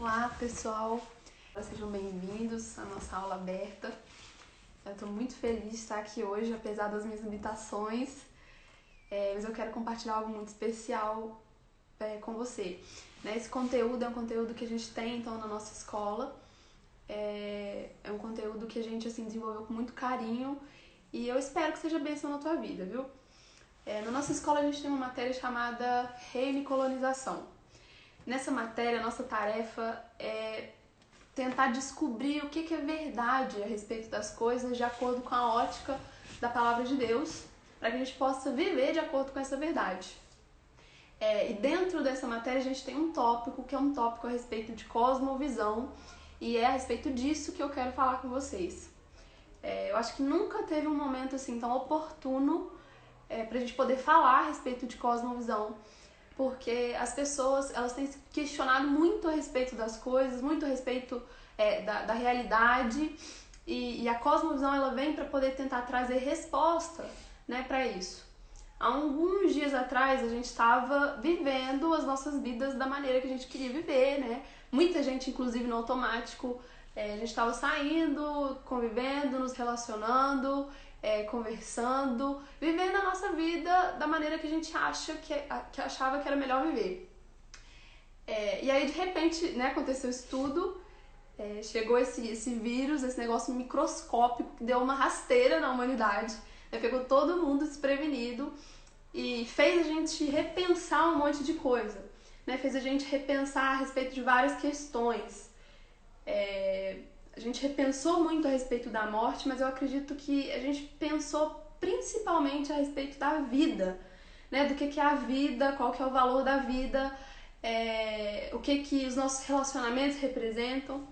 Olá, pessoal. Sejam bem-vindos à nossa aula aberta. Eu estou muito feliz de estar aqui hoje, apesar das minhas limitações, é, mas eu quero compartilhar algo muito especial é, com você. Né? Esse conteúdo é um conteúdo que a gente tem então na nossa escola. É, é um conteúdo que a gente assim desenvolveu com muito carinho e eu espero que seja bênção na tua vida, viu? É, na nossa escola a gente tem uma matéria chamada Reino e Colonização. Nessa matéria, nossa tarefa é tentar descobrir o que, que é verdade a respeito das coisas de acordo com a ótica da palavra de Deus, para que a gente possa viver de acordo com essa verdade. É, e dentro dessa matéria a gente tem um tópico que é um tópico a respeito de cosmovisão, e é a respeito disso que eu quero falar com vocês. É, eu acho que nunca teve um momento assim tão oportuno é, para a gente poder falar a respeito de cosmovisão porque as pessoas elas têm se questionado muito a respeito das coisas, muito a respeito é, da, da realidade e, e, a cosmovisão ela vem para poder tentar trazer resposta né, para isso. Há alguns dias atrás a gente estava vivendo as nossas vidas da maneira que a gente queria viver, né? Muita gente, inclusive no automático, é, a gente estava saindo, convivendo, nos relacionando é, conversando, vivendo a nossa vida da maneira que a gente acha que, que achava que era melhor viver. É, e aí de repente né, aconteceu isso tudo, é, chegou esse, esse vírus, esse negócio microscópico que deu uma rasteira na humanidade, né, pegou todo mundo desprevenido e fez a gente repensar um monte de coisa, né, fez a gente repensar a respeito de várias questões. É, a gente repensou muito a respeito da morte, mas eu acredito que a gente pensou principalmente a respeito da vida, né? Do que, que é a vida, qual que é o valor da vida, é, o que, que os nossos relacionamentos representam.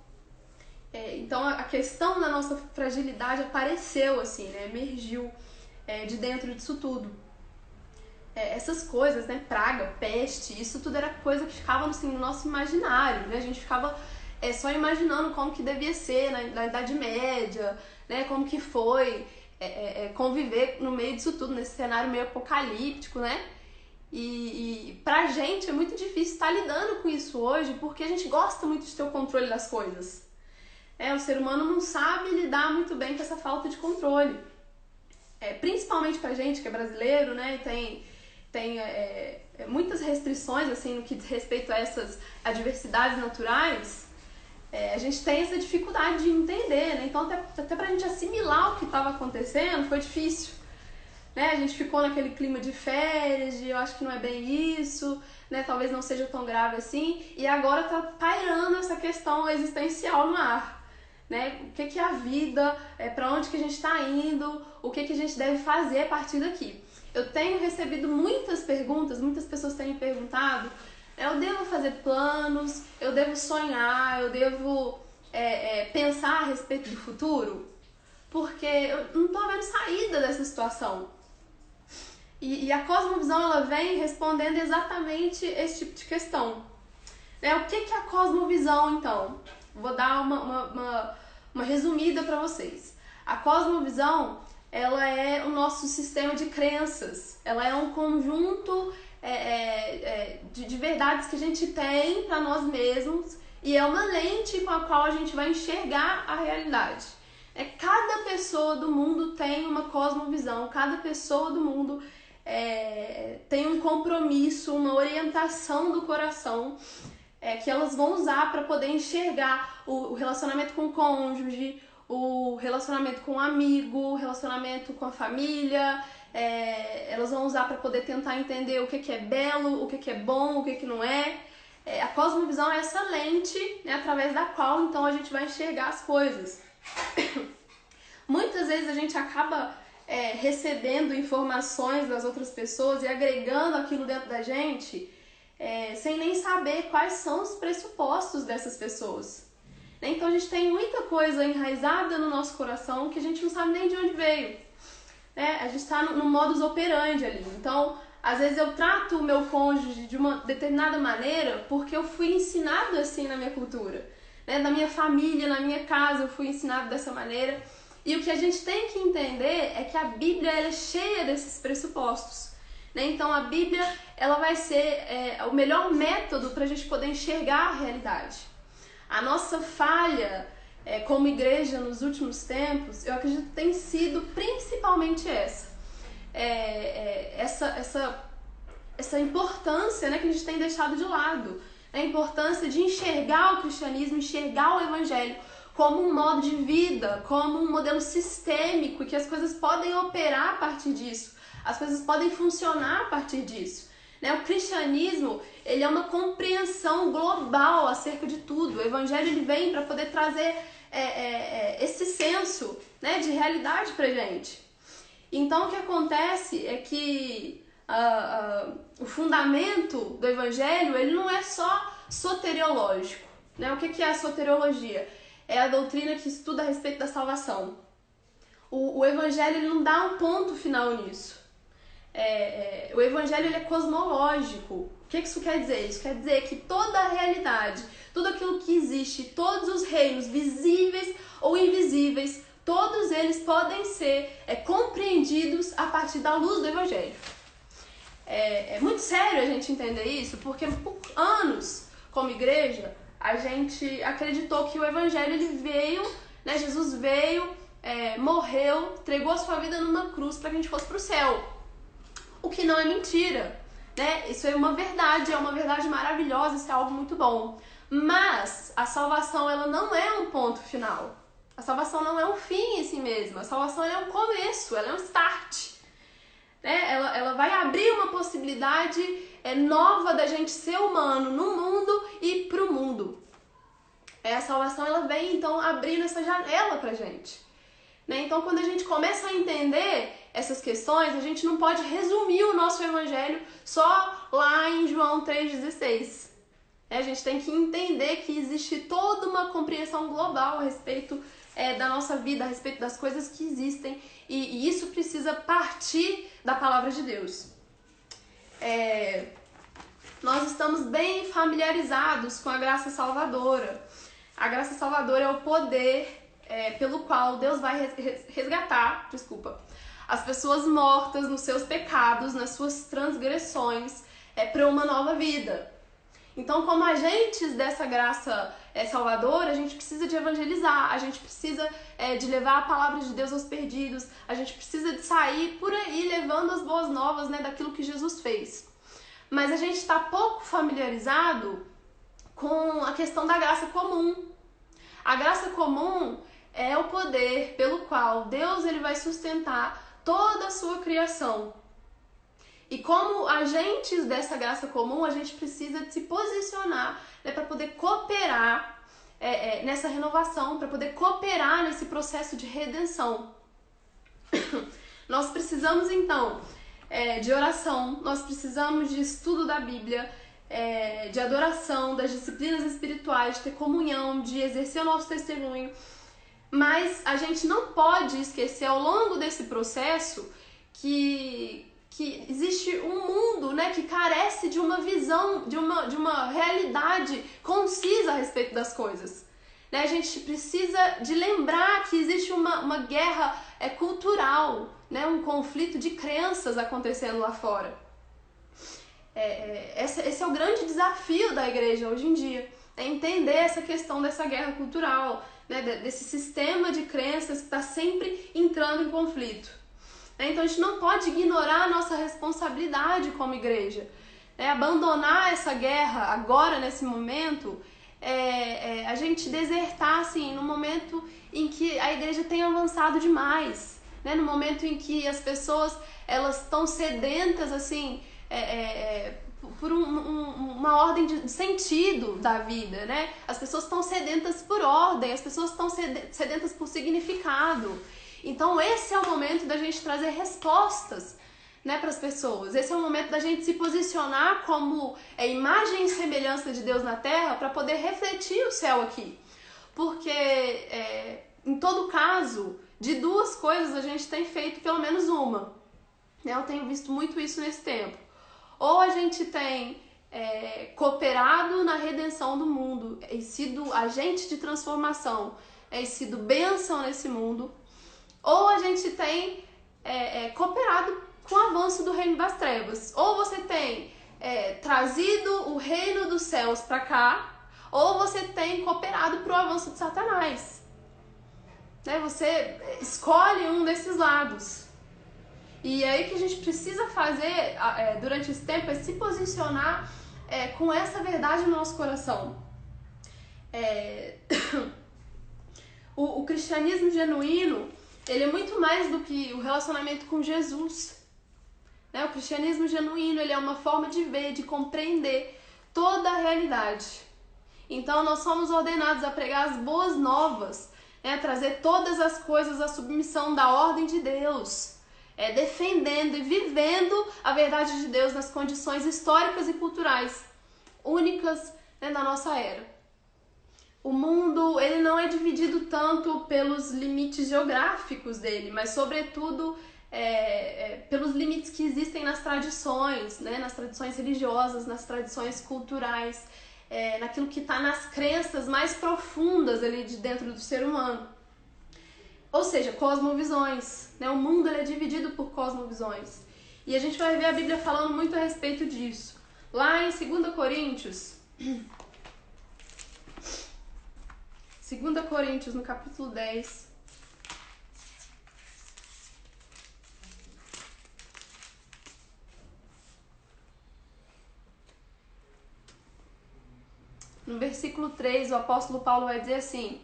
É, então a questão da nossa fragilidade apareceu assim, né? Emergiu é, de dentro disso tudo. É, essas coisas, né? Praga, peste, isso tudo era coisa que ficava assim, no nosso imaginário, né? A gente ficava é, só imaginando como que devia ser na, na Idade Média, né? Como que foi é, é, é, conviver no meio disso tudo, nesse cenário meio apocalíptico, né? E, e pra gente é muito difícil estar lidando com isso hoje, porque a gente gosta muito de ter o controle das coisas. É, o ser humano não sabe lidar muito bem com essa falta de controle. É, principalmente pra gente que é brasileiro, né? E tem, tem é, é muitas restrições assim no que diz respeito a essas adversidades naturais é, a gente tem essa dificuldade de entender, né? Então, até, até pra gente assimilar o que estava acontecendo foi difícil. Né? A gente ficou naquele clima de férias, de eu acho que não é bem isso, né? Talvez não seja tão grave assim. E agora tá pairando essa questão existencial no ar. Né? O que, que é a vida, é, para onde que a gente está indo, o que, que a gente deve fazer a partir daqui. Eu tenho recebido muitas perguntas, muitas pessoas têm me perguntado eu devo fazer planos, eu devo sonhar, eu devo é, é, pensar a respeito do futuro, porque eu não estou vendo saída dessa situação. E, e, a cosmovisão ela vem respondendo exatamente esse tipo de questão. Né? O que, que é a cosmovisão, então? Vou dar uma, uma, uma, uma resumida para vocês. A cosmovisão ela é o nosso sistema de crenças. Ela é um conjunto é, é, é, de, de verdades que a gente tem para nós mesmos e é uma lente com a qual a gente vai enxergar a realidade. É, cada pessoa do mundo tem uma cosmovisão, cada pessoa do mundo é, tem um compromisso, uma orientação do coração é, que elas vão usar para poder enxergar o, o, relacionamento com o cônjuge, o relacionamento com o amigo, o relacionamento com a família, é, elas vão usar para poder tentar entender o que, que é belo, o que, que é bom, o que, que não é. é. A cosmovisão é essa lente né, através da qual então a gente vai enxergar as coisas. Muitas vezes a gente acaba é, recebendo informações das outras pessoas e agregando aquilo dentro da gente é, sem nem saber quais são os pressupostos dessas pessoas. Então a gente tem muita coisa enraizada no nosso coração que a gente não sabe nem de onde veio né, a gente está no, no modus operandi ali. Então, às vezes eu trato o meu cônjuge de uma determinada maneira porque eu fui ensinado assim na minha cultura. Né? Na minha família, na minha casa, eu fui ensinado dessa maneira. E o que a gente tem que entender é que a Bíblia é cheia desses pressupostos. Né? Então a Bíblia ela vai ser é, o melhor método para a gente poder enxergar a realidade. A nossa falha é, como igreja nos últimos tempos, eu acredito que tem sido principalmente essa. É, é, essa, essa, essa importância né, que a gente tem deixado de lado. A importância de enxergar o cristianismo, enxergar o evangelho como um modo de vida, como um modelo sistêmico que as coisas podem operar a partir disso, as coisas podem funcionar a partir disso. Né? O cristianismo ele é uma compreensão global acerca de tudo. O evangelho ele vem para poder trazer é, é, é, esse senso né, de realidade para gente. Então o que acontece é que uh, uh, o fundamento do evangelho ele não é só soteriológico. Né? O que, que é a soteriologia? É a doutrina que estuda a respeito da salvação. O, o evangelho ele não dá um ponto final nisso. É, é, o evangelho ele é cosmológico. O que, isso quer dizer? Isso quer dizer que toda a realidade, tudo aquilo que existe, todos os reinos visíveis ou invisíveis, todos eles podem ser é, compreendidos a partir da luz do Evangelho. É, é, muito sério a gente entender isso, porque por anos, como igreja, a gente acreditou que o Evangelho ele veio, né, Jesus veio, é, morreu, entregou a sua vida numa cruz para que a gente fosse para o céu. O que não é mentira, né? Isso é uma verdade, é uma verdade maravilhosa, isso é algo muito bom. Mas a salvação ela não é um ponto final. A salvação não é um fim em si mesma. A salvação é um começo, ela é um start. Né? Ela, ela vai abrir uma possibilidade é, nova da gente ser humano no mundo e pro mundo. É, a salvação ela vem então abrindo essa janela pra gente. Né? Então, quando a gente começa a entender essas questões, a gente não pode resumir o nosso evangelho só lá em João 3,16. É, a gente tem que entender que existe toda uma compreensão global a respeito é, da nossa vida, a respeito das coisas que existem, e, e isso precisa partir da palavra de Deus. É, nós estamos bem familiarizados com a graça salvadora. A graça salvadora é o poder é, pelo qual Deus vai resgatar, desculpa, as pessoas mortas nos seus pecados, nas suas transgressões, é, para uma nova vida. Então, como agentes dessa graça é, salvadora, a gente precisa de evangelizar, a gente precisa é, de levar a palavra de Deus aos perdidos, a gente precisa de sair por aí levando as boas novas né, daquilo que Jesus fez. Mas a gente está pouco familiarizado com a questão da graça comum. A graça comum é o poder pelo qual Deus ele vai sustentar toda a sua criação. E como agentes dessa graça comum, a gente precisa se posicionar né, para poder cooperar é, é, nessa renovação, para poder cooperar nesse processo de redenção. nós precisamos então é, de oração, nós precisamos de estudo da Bíblia, é, de adoração, das disciplinas espirituais, de ter comunhão, de exercer o nosso testemunho. Mas a gente não pode esquecer ao longo desse processo que, que existe um mundo né, que carece de uma visão, de uma, de uma realidade concisa a respeito das coisas. Né? A gente precisa de lembrar que existe uma, uma guerra é, cultural, né? um conflito de crenças acontecendo lá fora. É, é, esse, esse é o grande desafio da igreja hoje em dia, é entender essa questão dessa guerra cultural, né? desse sistema de crenças que está sempre entrando em conflito. Né? Então a gente não pode ignorar a nossa responsabilidade como igreja. É, abandonar essa guerra agora, nesse momento, é, é, a gente desertar assim, no momento em que a igreja tem avançado demais. Né? No momento em que as pessoas elas estão sedentas assim é, é, é, por um, um, uma ordem de sentido da vida, né? As pessoas estão sedentas por ordem, as pessoas estão sedentas por significado. Então, esse é o momento da gente trazer respostas né, para as pessoas. Esse é o momento da gente se posicionar como é, imagem e semelhança de Deus na terra para poder refletir o céu aqui. Porque, é, em todo caso, de duas coisas a gente tem feito pelo menos uma. Né? Eu tenho visto muito isso nesse tempo. Ou a gente tem é, cooperado na redenção do mundo e sido agente de transformação, e sido bênção nesse mundo, ou a gente tem é, é, cooperado com o avanço do reino das trevas. Ou você tem é, trazido o reino dos céus para cá, ou você tem cooperado para o avanço de Satanás. Né? Você escolhe um desses lados. E aí o que a gente precisa fazer é, durante esse tempo é se posicionar é, com essa verdade no nosso coração. É... o, o cristianismo genuíno, ele é muito mais do que o relacionamento com Jesus. Né? O cristianismo genuíno, ele é uma forma de ver, de compreender toda a realidade. Então nós somos ordenados a pregar as boas novas, né? a trazer todas as coisas à submissão da ordem de Deus é, defendendo e vivendo a verdade de Deus nas condições históricas e culturais únicas né, da nossa era. O mundo ele não é dividido tanto pelos limites geográficos dele, mas sobretudo é, é, pelos limites que existem nas tradições, né, nas tradições religiosas, nas tradições culturais, é, naquilo que está nas crenças mais profundas ali de dentro do ser humano. Ou seja, cosmovisões. Né? O mundo é dividido por cosmovisões. E a gente vai ver a Bíblia falando muito a respeito disso. Lá em 2 Coríntios. 2 Coríntios, no capítulo 10. No versículo 3, o apóstolo Paulo vai dizer assim: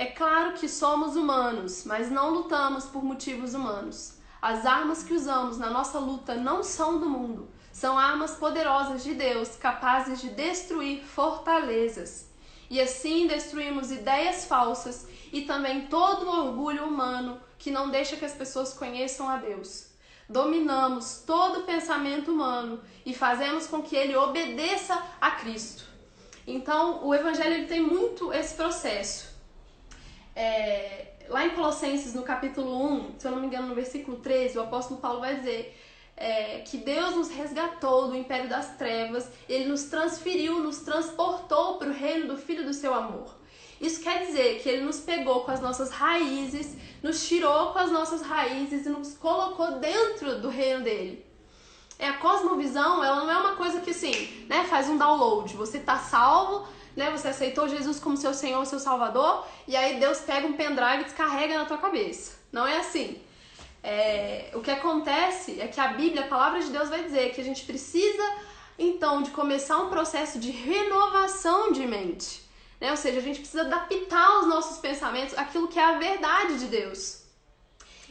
é claro que somos humanos, mas não lutamos por motivos humanos. As armas que usamos na nossa luta não são do mundo, são armas poderosas de Deus, capazes de destruir fortalezas. E assim destruímos ideias falsas e também todo o orgulho humano que não deixa que as pessoas conheçam a Deus. Dominamos todo o pensamento humano e fazemos com que ele obedeça a Cristo. Então, o evangelho ele tem muito esse processo é, lá em Colossenses, no capítulo 1, se eu não me engano, no versículo 13, o apóstolo Paulo vai dizer é, que Deus nos resgatou do império das trevas, ele nos transferiu, nos transportou para o reino do Filho do seu amor. Isso quer dizer que ele nos pegou com as nossas raízes, nos tirou com as nossas raízes e nos colocou dentro do reino dele. É a cosmovisão, ela não é uma coisa que assim, né, faz um download. Você tá salvo, né? Você aceitou Jesus como seu Senhor, seu Salvador, e aí Deus pega um pendrive e descarrega na tua cabeça. Não é assim. É, o que acontece é que a Bíblia, a palavra de Deus vai dizer que a gente precisa então de começar um processo de renovação de mente. Né? Ou seja, a gente precisa adaptar os nossos pensamentos àquilo que é a verdade de Deus.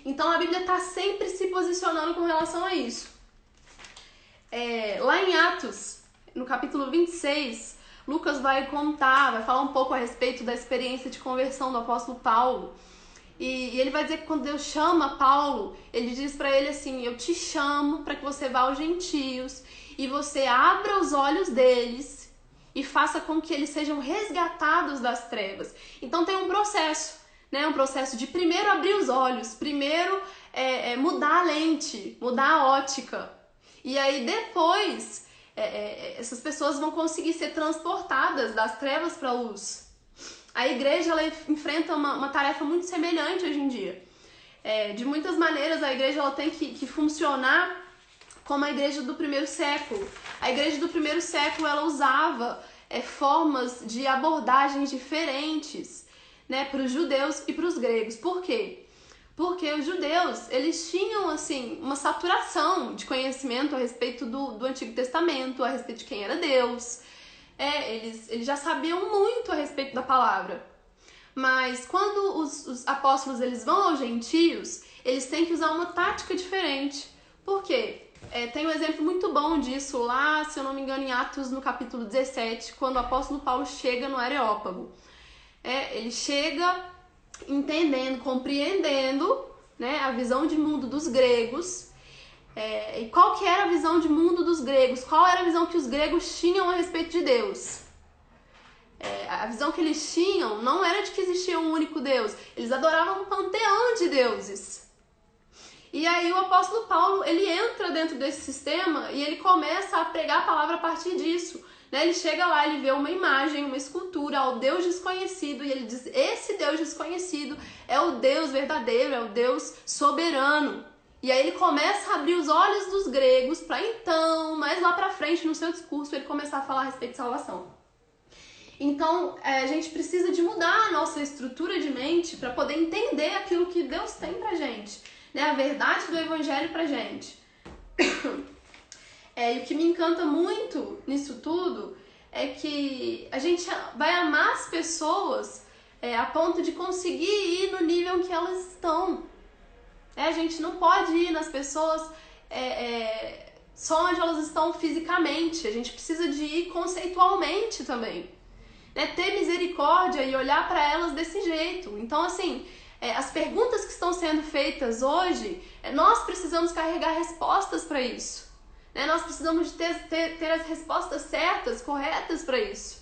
Então a Bíblia está sempre se posicionando com relação a isso. É, lá em Atos, no capítulo 26, Lucas vai contar, vai falar um pouco a respeito da experiência de conversão do apóstolo Paulo. E, e ele vai dizer que quando Deus chama Paulo, ele diz para ele assim: Eu te chamo para que você vá aos gentios e você abra os olhos deles e faça com que eles sejam resgatados das trevas. Então tem um processo, né? Um processo de primeiro abrir os olhos, primeiro é, é, mudar a lente, mudar a ótica. E aí depois é, é, essas pessoas vão conseguir ser transportadas das trevas para a luz. A igreja ela enfrenta uma, uma tarefa muito semelhante hoje em dia. É, de muitas maneiras, a igreja ela tem que, que funcionar como a igreja do primeiro século. A igreja do primeiro século ela usava é, formas de abordagens diferentes né, para os judeus e para os gregos. Por quê? Porque os judeus eles tinham assim uma saturação de conhecimento a respeito do, do Antigo Testamento, a respeito de quem era Deus. É, eles, eles já sabiam muito a respeito da palavra. Mas quando os, os apóstolos eles vão aos gentios, eles têm que usar uma tática diferente. Por quê? É, tem um exemplo muito bom disso lá, se eu não me engano, em Atos, no capítulo 17, quando o apóstolo Paulo chega no Areópago. É, ele chega entendendo, compreendendo né, a visão de mundo dos gregos. É, e qual que era a visão de mundo dos gregos? Qual era a visão que os gregos tinham a respeito de Deus? É, a visão que eles tinham não era de que existia um único Deus. Eles adoravam um panteão de deuses. E aí o apóstolo Paulo, ele entra dentro desse sistema e ele começa a pregar a palavra a partir disso. Né? Ele chega lá, ele vê uma imagem, uma escultura ao Deus desconhecido e ele diz: Esse Deus desconhecido é o Deus verdadeiro, é o Deus soberano. E aí ele começa a abrir os olhos dos gregos para então, mais lá para frente no seu discurso, ele começar a falar a respeito de salvação. Então, é, a gente precisa de mudar a nossa estrutura de mente para poder entender aquilo que Deus tem pra gente, né? A verdade do evangelho pra gente. É, e o que me encanta muito nisso tudo é que a gente vai amar as pessoas é, a ponto de conseguir ir no nível que elas estão. É, a gente não pode ir nas pessoas é, é, só onde elas estão fisicamente, a gente precisa de ir conceitualmente também. Né? Ter misericórdia e olhar para elas desse jeito. Então, assim, é, as perguntas que estão sendo feitas hoje, é, nós precisamos carregar respostas para isso. Né? Nós precisamos ter, ter, ter as respostas certas, corretas para isso.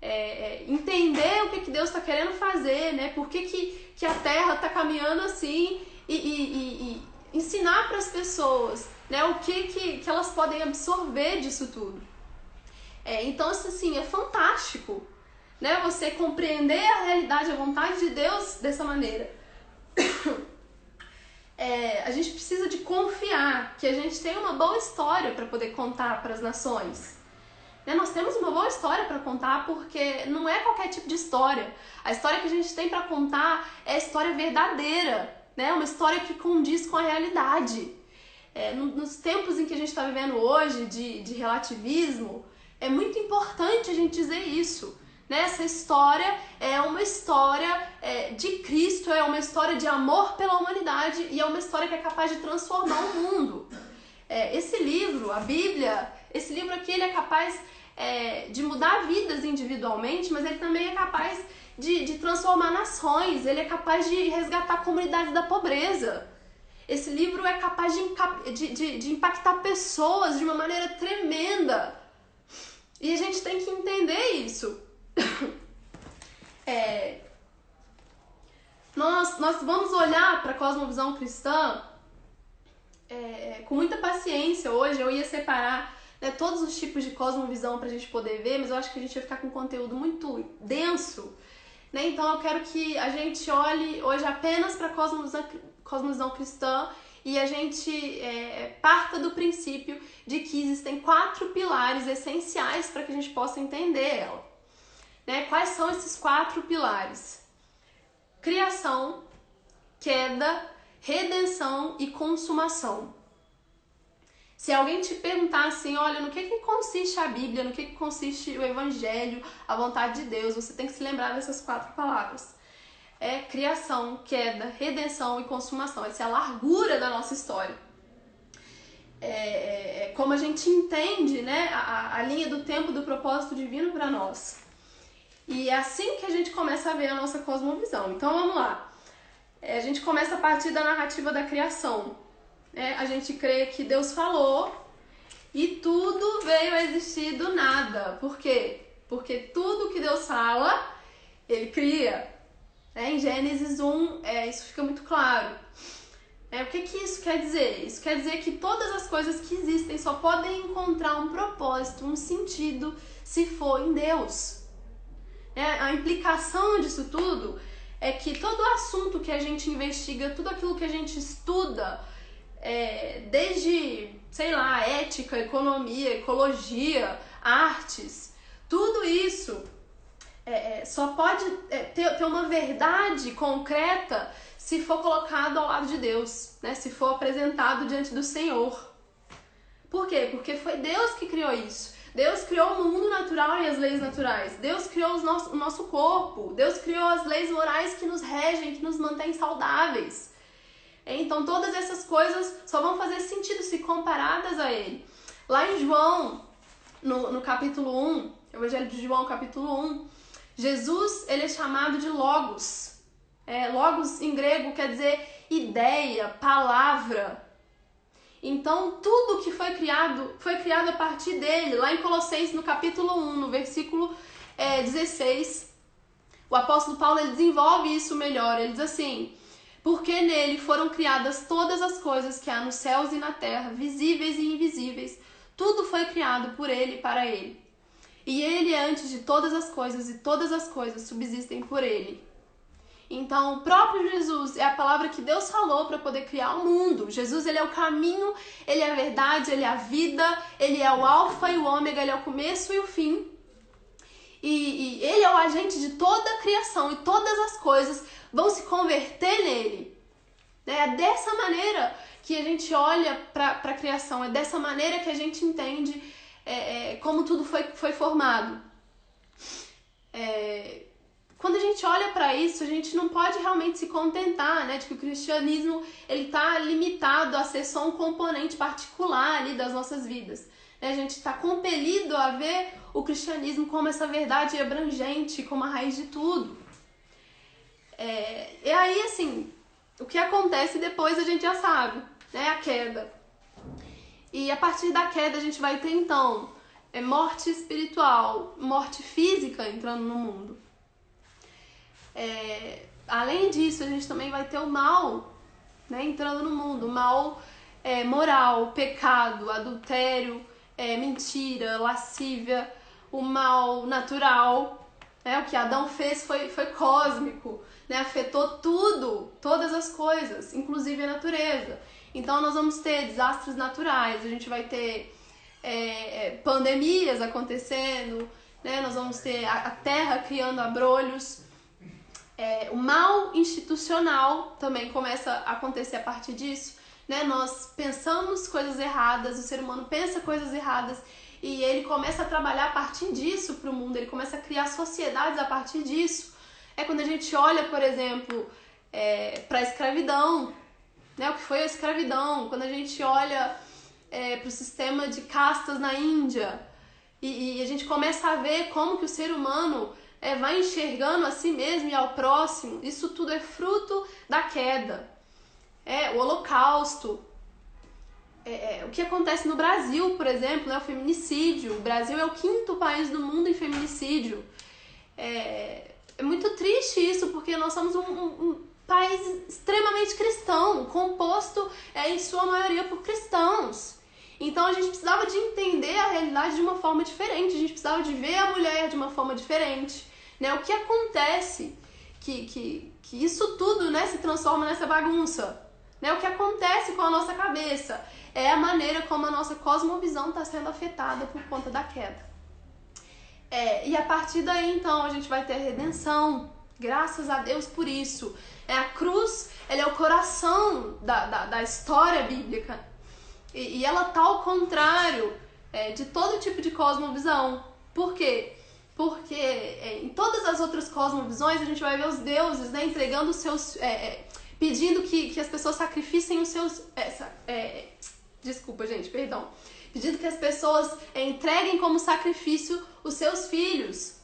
É, é, entender o que, que Deus está querendo fazer, né? Por que, que, que a Terra está caminhando assim e, e, e, e ensinar para as pessoas né, o que, que, que elas podem absorver disso tudo. É, então, assim, é fantástico né, você compreender a realidade, a vontade de Deus dessa maneira. é, a gente precisa de confiar que a gente tem uma boa história para poder contar para as nações. Né? Nós temos uma boa história para contar porque não é qualquer tipo de história. A história que a gente tem para contar é a história verdadeira, né? uma história que condiz com a realidade. É, nos tempos em que a gente está vivendo hoje de, de relativismo, é muito importante a gente dizer isso. Né? Essa história é uma história é, de Cristo, é uma história de amor pela humanidade e é uma história que é capaz de transformar o mundo. É, esse livro, a Bíblia, esse livro aqui, ele é capaz é, de mudar vidas individualmente, mas ele também é capaz de, de transformar nações, ele é capaz de resgatar comunidades da pobreza. Esse livro é capaz de, de, de, de impactar pessoas de uma maneira tremenda. E a gente tem que entender isso. é, nós, nós vamos olhar para a cosmovisão cristã é, com muita paciência. Hoje eu ia separar né, todos os tipos de cosmovisão para a gente poder ver, mas eu acho que a gente ia ficar com conteúdo muito denso. Né? Então eu quero que a gente olhe hoje apenas para a cosmovisão, cosmovisão cristã e a gente é, parta do princípio de que existem quatro pilares essenciais para que a gente possa entender ela. Né? Quais são esses quatro pilares? Criação, queda, redenção e consumação. Se alguém te perguntar assim, olha, no que, que consiste a Bíblia, no que, que consiste o Evangelho, a vontade de Deus, você tem que se lembrar dessas quatro palavras. É criação, queda, redenção e consumação. Essa é a largura da nossa história. É, é, é como a gente entende né, a, a linha do tempo do propósito divino para nós. E é assim que a gente começa a ver a nossa cosmovisão. Então vamos lá. É, a gente começa a partir da narrativa da criação. É, a gente crê que Deus falou e tudo veio a existir do nada. Por quê? Porque tudo que Deus fala, Ele cria. É, em Gênesis 1, é, isso fica muito claro. É, o que, que isso quer dizer? Isso quer dizer que todas as coisas que existem só podem encontrar um propósito, um sentido, se for em Deus. É, a implicação disso tudo é que todo assunto que a gente investiga, tudo aquilo que a gente estuda, é, desde, sei lá, ética, economia, ecologia, artes, tudo isso é, é só pode é, ter, ter uma verdade concreta se for colocado ao lado de Deus, né? se for apresentado diante do Senhor. Por quê? Porque foi Deus que criou isso. Deus criou o mundo natural e as leis naturais. Deus criou nosso, o nosso corpo. Deus criou as leis morais que nos regem, que nos mantêm saudáveis. Então, todas essas coisas só vão fazer sentido se comparadas a Ele. Lá em João, no, no capítulo 1, Evangelho de João, capítulo 1, Jesus ele é chamado de Logos. É, logos em grego quer dizer ideia, palavra. Então, tudo que foi criado, foi criado a partir dele. Lá em Colossenses, no capítulo 1, no versículo é, 16, o apóstolo Paulo ele desenvolve isso melhor. Ele diz assim: Porque nele foram criadas todas as coisas que há nos céus e na terra, visíveis e invisíveis. Tudo foi criado por ele e para ele. E ele é antes de todas as coisas, e todas as coisas subsistem por ele. Então, o próprio Jesus é a palavra que Deus falou para poder criar o mundo. Jesus, ele é o caminho, ele é a verdade, ele é a vida, ele é o alfa e o ômega, ele é o começo e o fim. E, e, é o agente de toda a criação e todas as coisas vão se converter nele. É dessa maneira que a gente olha para a criação, é dessa maneira que a gente entende é, é, como tudo foi, foi formado. É, quando a gente olha para isso, a gente não pode realmente se contentar, né, de que o cristianismo ele está limitado a ser só um componente particular ali das nossas vidas. A gente está compelido a ver o cristianismo como essa verdade abrangente, como a raiz de tudo. É, e aí, assim, o que acontece depois a gente já sabe, né? A queda. E a partir da queda a gente vai ter então é morte espiritual, morte física entrando no mundo. É, além disso, a gente também vai ter o mal né, entrando no mundo, o mal é, moral, pecado, adultério, é, mentira, lascívia, o mal natural. Né? O que Adão fez foi, foi cósmico, né? afetou tudo, todas as coisas, inclusive a natureza. Então nós vamos ter desastres naturais, a gente vai ter é, é pandemias acontecendo, né? nós vamos ter a, a terra criando abrolhos. É, o mal institucional também começa a acontecer a partir disso né? Nós pensamos coisas erradas, o ser humano pensa coisas erradas e ele começa a trabalhar a partir disso para o mundo, ele começa a criar sociedades a partir disso. É quando a gente olha, por exemplo, é, para a escravidão, né? O que foi a escravidão? Quando a gente olha é, para o sistema de castas na Índia e, e, a gente começa a ver como que o ser humano é, vai enxergando a si mesmo e ao próximo, isso tudo é fruto da queda é, o Holocausto. É, é, o que acontece no Brasil, por exemplo, né, o feminicídio. O Brasil é o quinto país do mundo em feminicídio. É, é muito triste isso, porque nós somos um, um, um país extremamente cristão, composto é, em sua maioria por cristãos. Então a gente precisava de entender a realidade de uma forma diferente, a gente precisava de ver a mulher de uma forma diferente. Né? O que acontece que, que, que isso tudo né, se transforma nessa bagunça? Né? O que acontece com a nossa cabeça é a maneira como a nossa cosmovisão está sendo afetada por conta da queda. É, e a partir daí, então, a gente vai ter redenção. Graças a Deus por isso. É a cruz, ela é o coração da, da, da história bíblica. E, e, ela tá ao contrário é, de todo tipo de cosmovisão. Por quê? Porque é, em todas as outras cosmovisões a gente vai ver os deuses né, entregando os seus. É, é pedindo que, que as pessoas sacrificem os seus. É, é, desculpa, gente, perdão. Pedindo que as pessoas entreguem como sacrifício os seus filhos.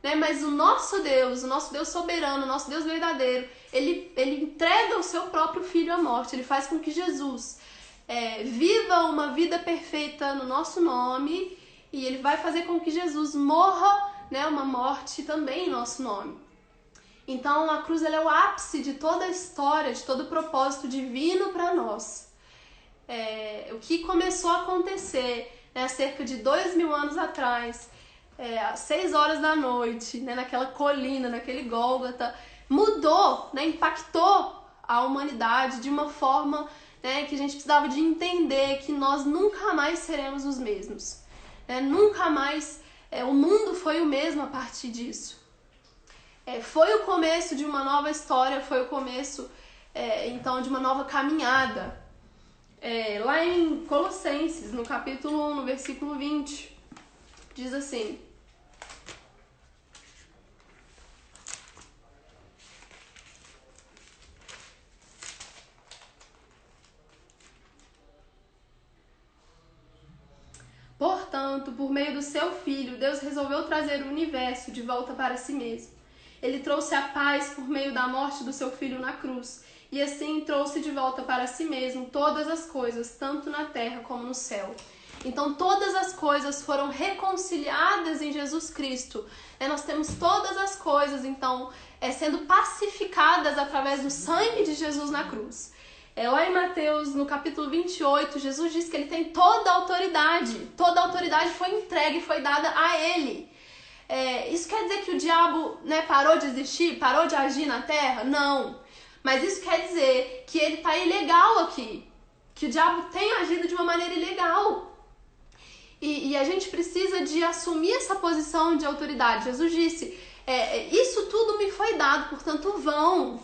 Né? Mas o nosso Deus, o nosso Deus soberano, o nosso Deus verdadeiro, ele, ele entrega o seu próprio filho à morte. Ele faz com que Jesus é, viva uma vida perfeita no nosso nome e ele vai fazer com que Jesus morra né, uma morte também em nosso nome. Então a cruz é o ápice de toda a história, de todo o propósito divino para nós. É, o que começou a acontecer né, há cerca de dois mil anos atrás, é, às seis horas da noite, né, naquela colina, naquele Gólgota, mudou, né, impactou a humanidade de uma forma né, que a gente precisava de entender que nós nunca mais seremos os mesmos. Né, nunca mais é, o mundo foi o mesmo a partir disso. É, foi o começo de uma nova história, foi o começo é, então de uma nova caminhada. É, lá em Colossenses, no capítulo 1, no versículo 20, diz assim: Portanto, por meio do seu Filho, Deus resolveu trazer o universo de volta para si mesmo ele trouxe a paz por meio da morte do seu filho na cruz, e assim trouxe de volta para si mesmo todas as coisas, tanto na terra como no céu. Então, todas as coisas foram reconciliadas em Jesus Cristo. É, nós temos todas as coisas, então, é, sendo pacificadas através do sangue de Jesus na cruz. É, lá em Mateus, no capítulo 28, Jesus diz que ele tem toda a autoridade. Toda a autoridade foi entregue, foi dada a ele. É, isso quer dizer que o diabo né, parou de existir, parou de agir na terra? Não. Mas isso quer dizer que ele está ilegal aqui. Que o diabo tem agido de uma maneira ilegal. E, e, a gente precisa de assumir essa posição de autoridade. Jesus disse: é, isso tudo me foi dado, portanto vão,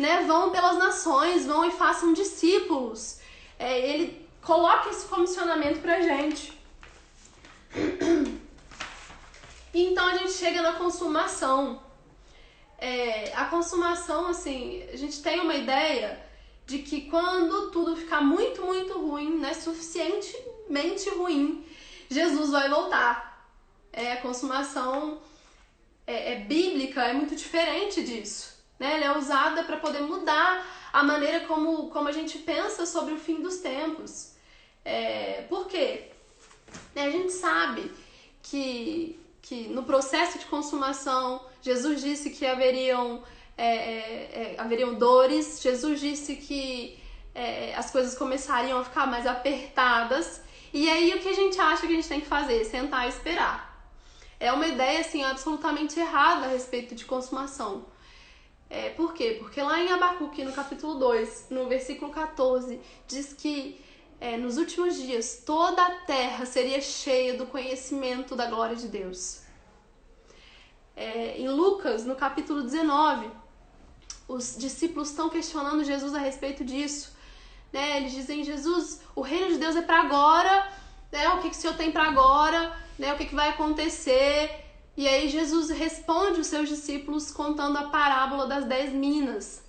né? Vão pelas nações, vão e façam discípulos. É, ele coloca esse comissionamento pra gente. Então a gente chega na consumação. É, a consumação, assim, a gente tem uma ideia de que quando tudo ficar muito, muito ruim, né, suficientemente ruim, Jesus vai voltar. É, a consumação é, é bíblica é muito diferente disso. Né? Ela é usada para poder mudar a maneira como, como a gente pensa sobre o fim dos tempos. É, por quê? A gente sabe que que no processo de consumação, Jesus disse que haveriam, é, é, é, haveriam dores, Jesus disse que é, as coisas começariam a ficar mais apertadas. E aí o que a gente acha que a gente tem que fazer? Sentar e esperar. É uma ideia assim absolutamente errada a respeito de consumação. É, por quê? Porque lá em Abacuque, no capítulo 2, no versículo 14, diz que é, nos últimos dias toda a terra seria cheia do conhecimento da glória de Deus. É, em Lucas, no capítulo 19, os discípulos estão questionando Jesus a respeito disso. Né? Eles dizem: Jesus, o reino de Deus é para agora, né? o que, que o Senhor tem para agora, né? o que, que vai acontecer. E aí Jesus responde os seus discípulos contando a parábola das dez minas.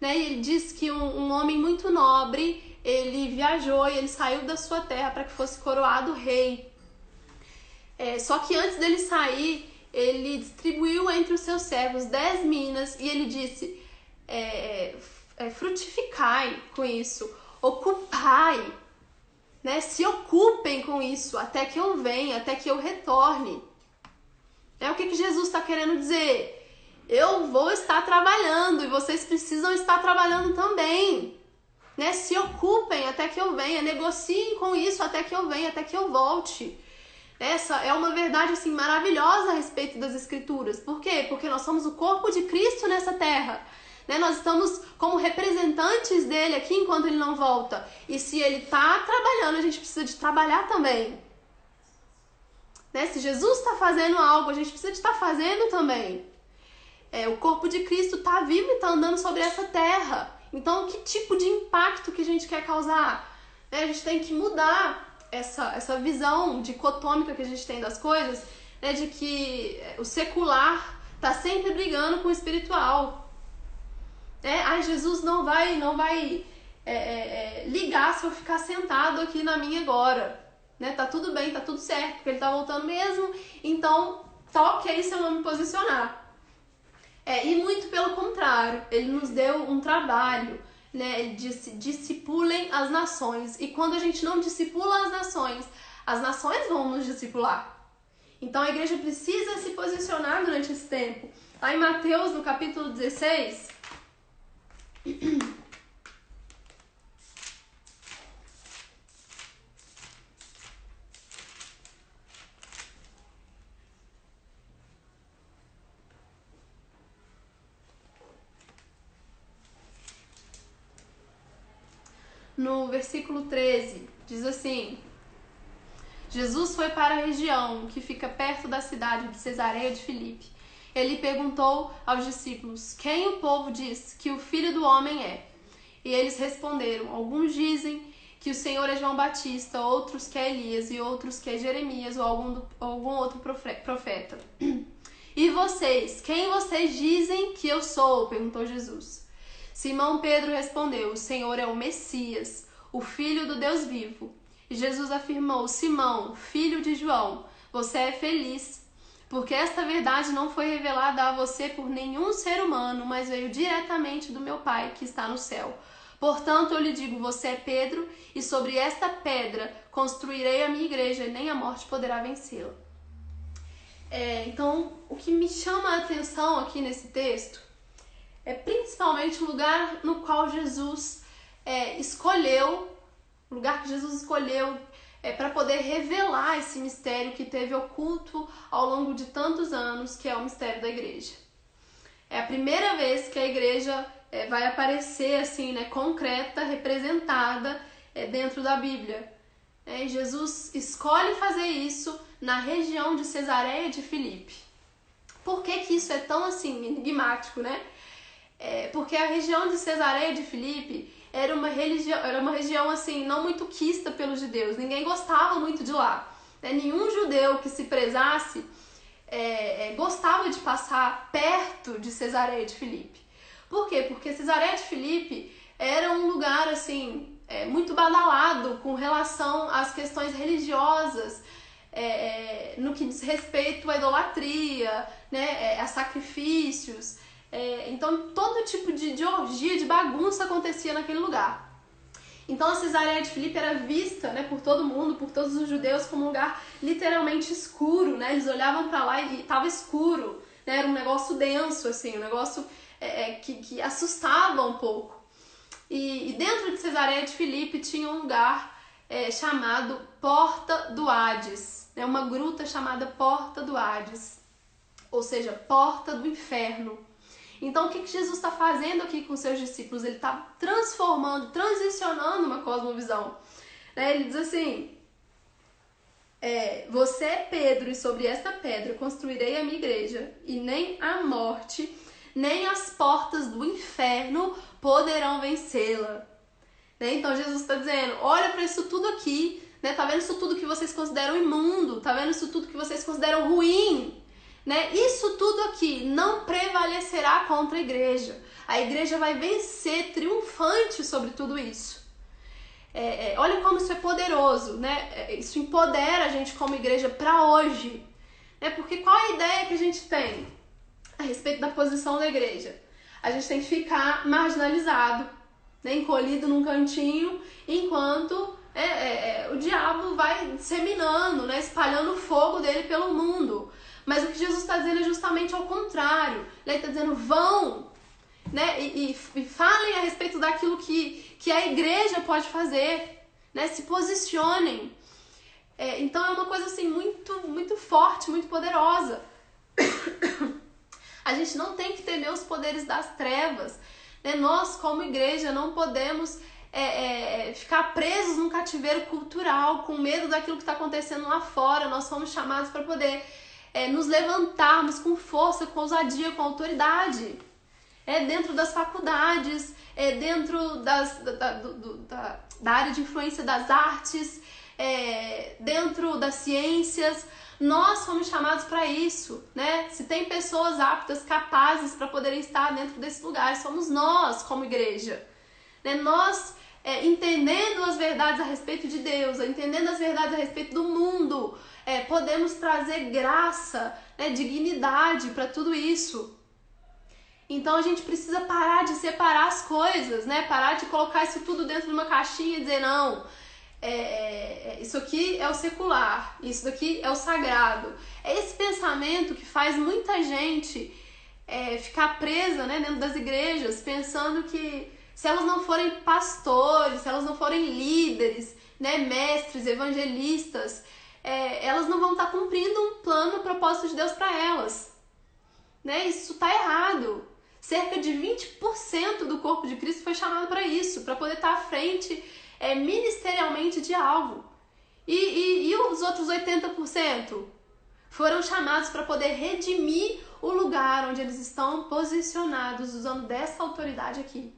Né? E ele diz que um, um homem muito nobre ele viajou e ele saiu da sua terra para que fosse coroado rei. É, só que antes dele sair, ele distribuiu entre os seus servos dez minas e ele disse: é, é, frutificai com isso, ocupai, né? Se ocupem com isso até que eu venha, até que eu retorne. É o que, que Jesus está querendo dizer. Eu vou estar trabalhando e vocês precisam estar trabalhando também né? Se ocupem até que eu venha, negociem com isso até que eu venha, até que eu volte. Essa é uma verdade assim maravilhosa a respeito das escrituras. Por quê? Porque nós somos o corpo de Cristo nessa terra. Né? Nós estamos como representantes dele aqui enquanto ele não volta. E se ele está trabalhando, a gente precisa de trabalhar também. Né? Se Jesus está fazendo algo, a gente precisa de estar tá fazendo também. É, o corpo de Cristo está vivo e está andando sobre essa terra. Então, que tipo de impacto que a gente quer causar? Né? A gente tem que mudar essa, essa visão dicotômica que a gente tem das coisas, né? de que o secular tá sempre brigando com o espiritual. É, ai, Jesus não vai, não vai é, é, é, ligar se eu ficar sentado aqui na minha agora. Né? Tá tudo bem, tá tudo certo, porque ele tá voltando mesmo, então tá ok se eu não me posicionar. É, e muito pelo contrário, ele nos deu um trabalho, né? Ele disse: discipulem as nações. E quando a gente não discipula as nações, as nações vão nos discipular. Então a igreja precisa se posicionar durante esse tempo. Lá em Mateus, no capítulo 16. no versículo 13, diz assim: Jesus foi para a região que fica perto da cidade de Cesareia de Filipe. Ele perguntou aos discípulos: Quem o povo diz que o filho do homem é? E eles responderam: Alguns dizem que o Senhor é João Batista, outros que é Elias e outros que é Jeremias ou algum, algum outro profeta. E vocês, quem vocês dizem que eu sou? perguntou Jesus. Simão Pedro respondeu: O Senhor é o Messias, o Filho do Deus vivo. E Jesus afirmou: Simão, filho de João, você é feliz, porque esta verdade não foi revelada a você por nenhum ser humano, mas veio diretamente do meu Pai que está no céu. Portanto, eu lhe digo: você é Pedro, e sobre esta pedra construirei a minha igreja, e nem a morte poderá vencê-la. É, então, o que me chama a atenção aqui nesse texto é principalmente o lugar no qual Jesus é, escolheu, o lugar que Jesus escolheu é, para poder revelar esse mistério que teve oculto ao longo de tantos anos, que é o mistério da igreja. É a primeira vez que a igreja é, vai aparecer assim, né, concreta, representada é, dentro da Bíblia. É, Jesus escolhe fazer isso na região de Cesareia de Filipe. Por que, que isso é tão assim enigmático, né? É porque a região de Cesareia de Filipe era uma, religião, era uma região assim não muito quista pelos judeus, ninguém gostava muito de lá. Né? Nenhum judeu que se prezasse é, é, gostava de passar perto de Cesareia de Filipe. Por quê? Porque Cesareia de Filipe era um lugar assim é, muito badalado com relação às questões religiosas, é, é, no que diz respeito à idolatria, né, é, a sacrifícios. É, então, todo tipo de, de orgia, de bagunça acontecia naquele lugar. Então, a Cesareia de Filipe era vista né, por todo mundo, por todos os judeus, como um lugar literalmente escuro. Né? Eles olhavam para lá e estava escuro. Né? Era um negócio denso, assim, um negócio é, que, que assustava um pouco. E, e dentro de Cesareia de Filipe tinha um lugar é, chamado Porta do Hades, né? uma gruta chamada Porta do Hades, ou seja, Porta do Inferno. Então, o que, Jesus está fazendo aqui com seus discípulos? Ele está transformando, transicionando uma cosmovisão. Né? Ele diz assim: é, Você é Pedro, e sobre esta pedra construirei a minha igreja, e nem a morte, nem as portas do inferno poderão vencê-la. Né? Então Jesus está dizendo: olha para isso tudo aqui, né? Tá vendo isso tudo que vocês consideram imundo? Tá vendo isso tudo que vocês consideram ruim? Né? Isso tudo aqui não prevalecerá contra a igreja. A igreja vai vencer triunfante sobre tudo isso. É, é, olha como isso é poderoso, né? É, isso empodera a gente como igreja para hoje. Né? Porque qual é a ideia que a gente tem a respeito da posição da igreja? a gente tem que ficar marginalizado, né, encolhido num cantinho, enquanto é, é, é, o diabo vai disseminando, né, espalhando o fogo dele pelo mundo. Mas o que Jesus está dizendo é justamente ao contrário. Ele está dizendo: vão né, e, e, e, falem a respeito daquilo que, que a igreja pode fazer, né, se posicionem. É, então é uma coisa assim muito, muito forte, muito poderosa. A gente não tem que temer os poderes das trevas. Né? Nós, como igreja, não podemos é, é, ficar presos num cativeiro cultural, com medo daquilo que está acontecendo lá fora. Nós somos chamados para poder é, nos levantarmos com força, com ousadia, com autoridade. É dentro das faculdades, é dentro das, da, da, da, da área de influência das artes, é, dentro das ciências. Nós fomos chamados para isso, né? Se tem pessoas aptas, capazes para poderem estar dentro desse lugar, somos nós como igreja. Né? Nós, é, entendendo as verdades a respeito de Deus, entendendo as verdades a respeito do mundo, é, podemos trazer graça, né, dignidade para tudo isso. Então a gente precisa parar de separar as coisas, né? Parar de colocar isso tudo dentro de uma caixinha e dizer não, é, é, isso aqui é o secular, isso daqui é o sagrado. É esse pensamento que faz muita gente é, ficar presa né, dentro das igrejas, pensando que se elas não forem pastores, se elas não forem líderes, né, mestres, evangelistas, é, elas não vão estar cumprindo um plano, um propósito de Deus para elas. Né? Isso está errado. Cerca de 20% do corpo de Cristo foi chamado para isso, para poder estar à frente é, ministerialmente de algo. E, e, e os outros 80%? Foram chamados para poder redimir o lugar onde eles estão posicionados, usando dessa autoridade aqui.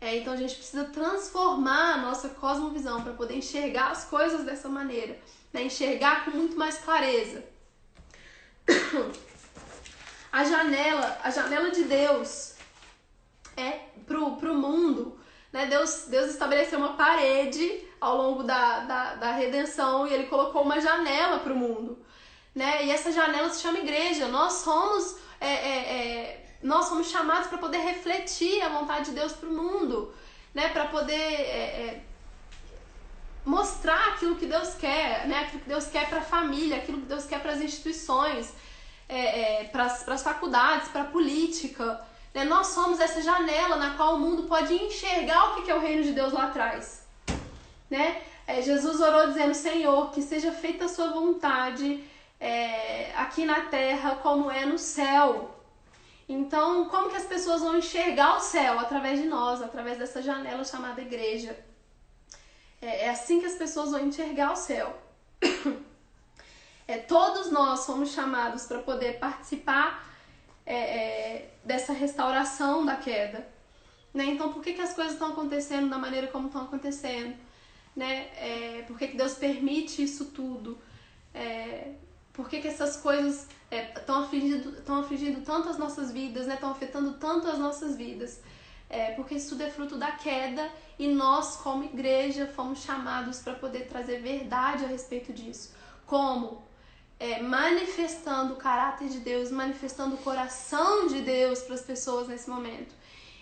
É, então a gente precisa transformar a nossa cosmovisão para poder enxergar as coisas dessa maneira, né? enxergar com muito mais clareza. A janela, a janela de Deus é pro, pro mundo né? Deus, Deus estabeleceu uma parede ao longo da, da, da redenção e ele colocou uma janela para o mundo. Né? E essa janela se chama igreja. Nós somos, é, é, é, nós somos chamados para poder refletir a vontade de Deus para o mundo, né? para poder é, é, mostrar aquilo que Deus quer, né? aquilo que Deus quer para a família, aquilo que Deus quer para as instituições, é, para as faculdades, para a política. Né? Nós somos essa janela na qual o mundo pode enxergar o que é o reino de Deus lá atrás. Né? É, Jesus orou dizendo: Senhor, que seja feita a sua vontade é, aqui na terra como é no céu. Então, como que as pessoas vão enxergar o céu? Através de nós, através dessa janela chamada igreja. É, é assim que as pessoas vão enxergar o céu. É, todos nós somos chamados para poder participar é, é, dessa restauração da queda. Né? Então, por que, que as coisas estão acontecendo da maneira como estão acontecendo? Né? É, por que, que Deus permite isso tudo? É, por que, que essas coisas estão é, afligindo, afligindo tanto as nossas vidas, estão né? afetando tanto as nossas vidas? É, porque isso tudo é fruto da queda e nós, como igreja, fomos chamados para poder trazer verdade a respeito disso. Como? É, manifestando o caráter de Deus, manifestando o coração de Deus para as pessoas nesse momento.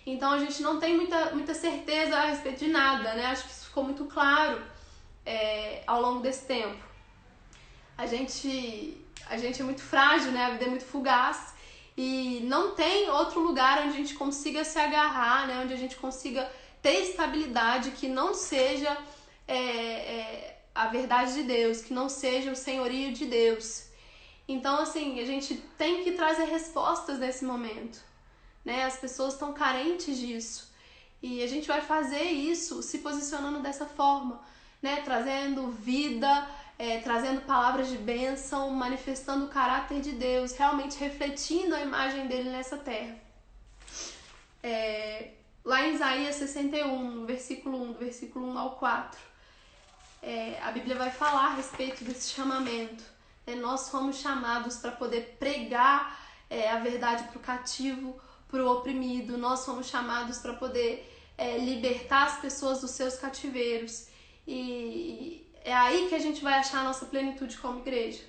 Então a gente não tem muita, muita certeza a respeito de nada, né? Acho que isso ficou muito claro é, ao longo desse tempo. A gente, a gente é muito frágil, né? A vida é muito fugaz e não tem outro lugar onde a gente consiga se agarrar, né? Onde a gente consiga ter estabilidade que não seja é, é, a verdade de Deus, que não seja o senhorio de Deus. Então, assim, a gente tem que trazer respostas nesse momento né? As pessoas estão carentes disso. E a gente vai fazer isso se posicionando dessa forma, né? Trazendo vida, é, trazendo palavras de bênção, manifestando o caráter de Deus, realmente refletindo a imagem dele nessa terra. É, lá em Isaías 61, no versículo 1, do versículo 1 ao 4, é, a Bíblia vai falar a respeito desse chamamento. É, nós fomos chamados para poder pregar é, a verdade para o cativo, para o oprimido, nós somos chamados para poder é, libertar as pessoas dos seus cativeiros. E é aí que a gente vai achar a nossa plenitude como igreja.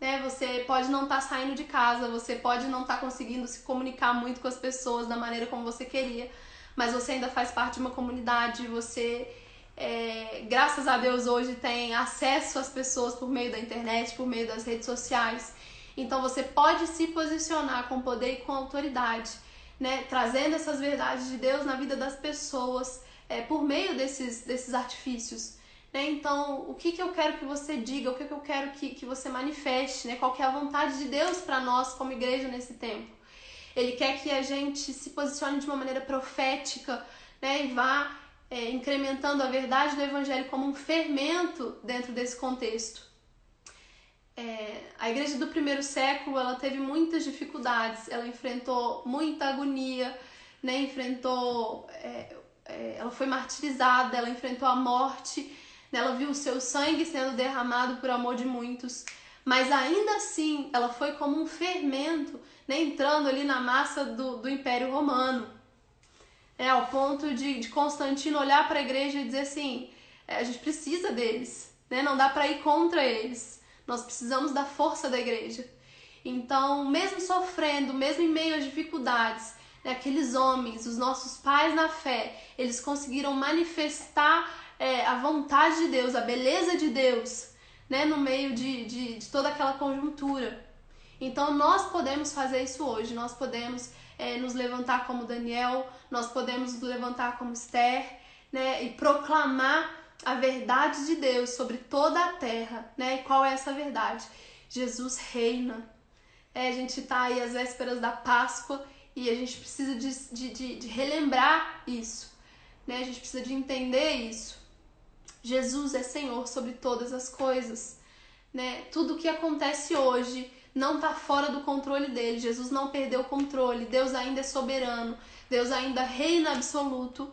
Né? Você pode não estar tá saindo de casa, você pode não estar tá conseguindo se comunicar muito com as pessoas da maneira como você queria, mas você ainda faz parte de uma comunidade, você, é, graças a Deus, hoje tem acesso às pessoas por meio da internet, por meio das redes sociais. Então você pode se posicionar com poder e com autoridade né, trazendo essas verdades de Deus na vida das pessoas é, por meio desses, desses artifícios. Né? Então, o que, que eu quero que você diga, o que, que eu quero que, que você manifeste, né? qual que é a vontade de Deus para nós como igreja nesse tempo. Ele quer que a gente se posicione de uma maneira profética né, e vá é, incrementando a verdade do Evangelho como um fermento dentro desse contexto. É, a igreja do primeiro século ela teve muitas dificuldades, ela enfrentou muita agonia, né? enfrentou, é, é, ela foi martirizada, ela enfrentou a morte? Ela viu o seu sangue sendo derramado por amor de muitos, mas ainda assim ela foi como um fermento, né? entrando ali na massa do, do Império Romano, é, ao ponto de, de Constantino olhar para a igreja e dizer assim: é, a gente precisa deles, né? não dá para ir contra eles. Nós precisamos da força da igreja. Então, mesmo sofrendo, mesmo em meio às dificuldades, né, aqueles homens, os nossos pais na fé, eles conseguiram manifestar é, a vontade de Deus, a beleza de Deus, né, no meio de, de, de toda aquela conjuntura. Então, nós podemos fazer isso hoje, nós podemos é, nos levantar como Daniel, nós podemos nos levantar como Esther, né, e proclamar a verdade de Deus sobre toda a terra, né? E qual é essa verdade? Jesus reina. É, a gente está aí às vésperas da Páscoa e a gente precisa de, de, de, de relembrar isso, né? A gente precisa de entender isso. Jesus é Senhor sobre todas as coisas, né? Tudo que acontece hoje não está fora do controle dele. Jesus não perdeu o controle. Deus ainda é soberano. Deus ainda reina absoluto.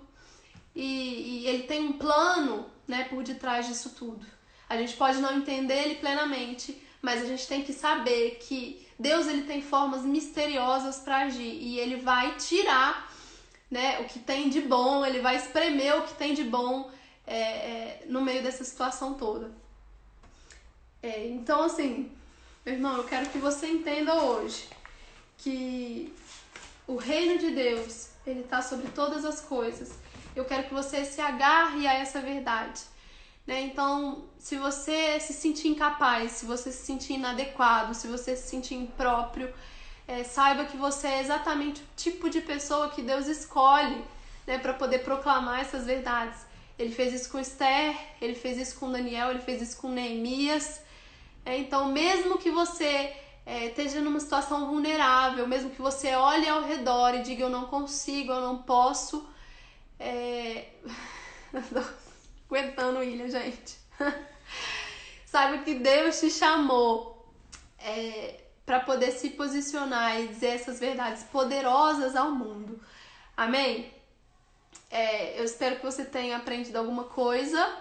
E, e ele tem um plano né, por detrás disso tudo. A gente pode não entender ele plenamente, mas a gente tem que saber que Deus ele tem formas misteriosas para agir e ele vai tirar né, o que tem de bom, ele vai espremer o que tem de bom é, é, no meio dessa situação toda. É, então, assim, meu irmão, eu quero que você entenda hoje que o reino de Deus ele está sobre todas as coisas eu quero que você se agarre a essa verdade. Né? Então, se você se sentir incapaz, se você se sentir inadequado, se você se sentir impróprio, é, saiba que você é exatamente o tipo de pessoa que Deus escolhe né, para poder proclamar essas verdades. Ele fez isso com Esther, ele fez isso com Daniel, ele fez isso com Neemias. É, então, mesmo que você é, esteja numa situação vulnerável, mesmo que você olhe ao redor e diga eu não consigo, eu não posso, é... aguentando ilha, gente. Saiba que Deus te chamou é, para poder se posicionar e dizer essas verdades poderosas ao mundo. Amém? É, eu espero que você tenha aprendido alguma coisa.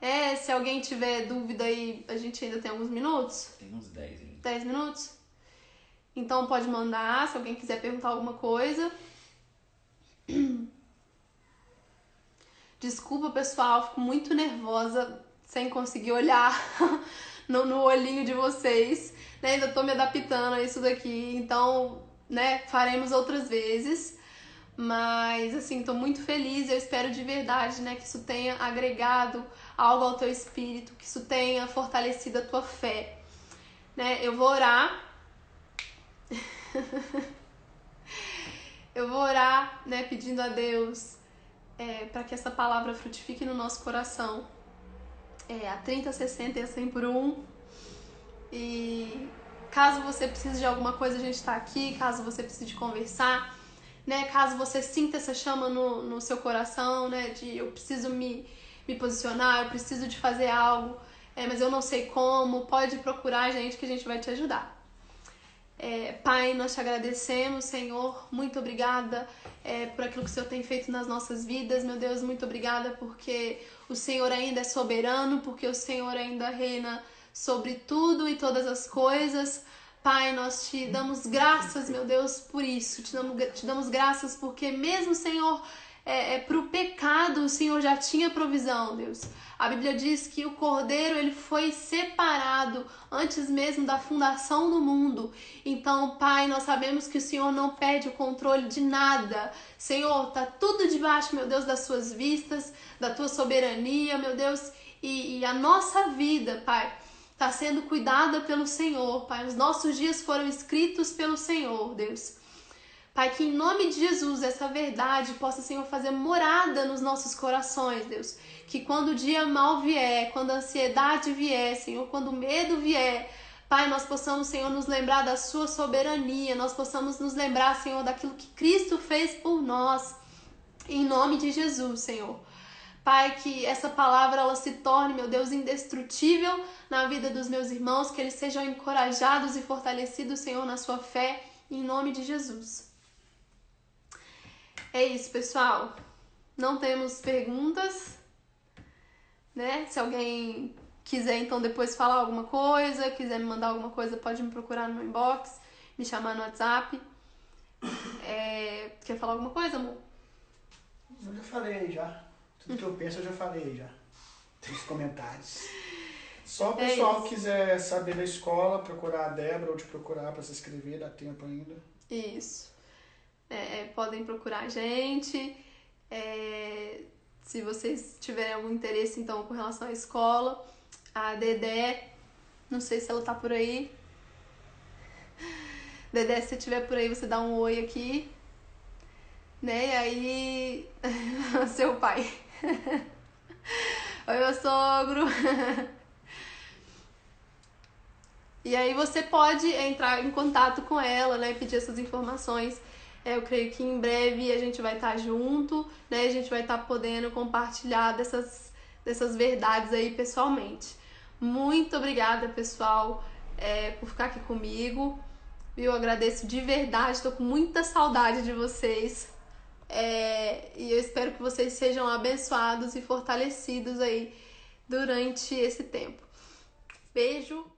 É, se alguém tiver dúvida aí, a gente ainda tem alguns minutos? Tem uns 10 ainda. 10 minutos? Então pode mandar, se alguém quiser perguntar alguma coisa. Desculpa, pessoal, fico muito nervosa sem conseguir olhar no, no olhinho de vocês. Né? Ainda tô me adaptando a isso daqui, então, né, faremos outras vezes. Mas, assim, tô muito feliz eu espero de verdade, né, que isso tenha agregado algo ao teu espírito, que isso tenha fortalecido a tua fé. Né? Eu vou orar. eu vou orar, né, pedindo a Deus é, para que essa palavra frutifique no nosso coração. É, a 30, 60 e a 100 por 1. E caso você precise de alguma coisa, a gente está aqui. Caso você precise conversar, né? Caso você sinta essa chama no, no seu coração, né? De eu preciso me, me posicionar, eu preciso de fazer algo, é, mas eu não sei como, pode procurar a gente que a gente vai te ajudar. É, pai, nós te agradecemos, Senhor. Muito obrigada é, por aquilo que o Senhor tem feito nas nossas vidas. Meu Deus, muito obrigada porque o Senhor ainda é soberano, porque o Senhor ainda reina sobre tudo e todas as coisas. Pai, nós te damos graças, meu Deus, por isso. Te damos, te damos graças porque, mesmo, Senhor, é, é, para o pecado, o Senhor já tinha provisão, Deus. A Bíblia diz que o cordeiro ele foi separado antes mesmo da fundação do mundo. Então, Pai, nós sabemos que o Senhor não perde o controle de nada. Senhor, tá tudo debaixo, meu Deus, das suas vistas, da tua soberania, meu Deus, e, e a nossa vida, Pai, está sendo cuidada pelo Senhor, Pai. Os nossos dias foram escritos pelo Senhor, Deus. Pai, que em nome de Jesus essa verdade possa, Senhor, fazer morada nos nossos corações, Deus. Que quando o dia mal vier, quando a ansiedade vier, Senhor, quando o medo vier, Pai, nós possamos, Senhor, nos lembrar da Sua soberania, nós possamos nos lembrar, Senhor, daquilo que Cristo fez por nós. Em nome de Jesus, Senhor. Pai, que essa palavra ela se torne, meu Deus, indestrutível na vida dos meus irmãos, que eles sejam encorajados e fortalecidos, Senhor, na sua fé, em nome de Jesus. É isso, pessoal. Não temos perguntas, né? Se alguém quiser então depois falar alguma coisa, quiser me mandar alguma coisa, pode me procurar no meu inbox, me chamar no WhatsApp. É... Quer falar alguma coisa, amor? Eu já falei já. Tudo que eu penso eu já falei já. Nos comentários. Só o É pessoal isso. que quiser saber da escola, procurar a Débora ou te procurar para se inscrever, dá tempo ainda. Isso. É, podem procurar a gente. É, se vocês tiverem algum interesse, então, com relação à escola, a Dedé, não sei se ela tá por aí. Dedé, se você estiver por aí, você dá um oi aqui. Né? E aí. Seu pai. oi, meu sogro. E aí você pode entrar em contato com ela, né? Pedir essas informações. É, eu creio que em breve a gente vai estar junto, né? A gente vai estar podendo compartilhar dessas, dessas verdades aí pessoalmente. Muito obrigada, pessoal, é, por ficar aqui comigo. Eu agradeço de verdade, estou com muita saudade de vocês. É, e eu espero que vocês sejam abençoados e fortalecidos aí durante esse tempo. Beijo!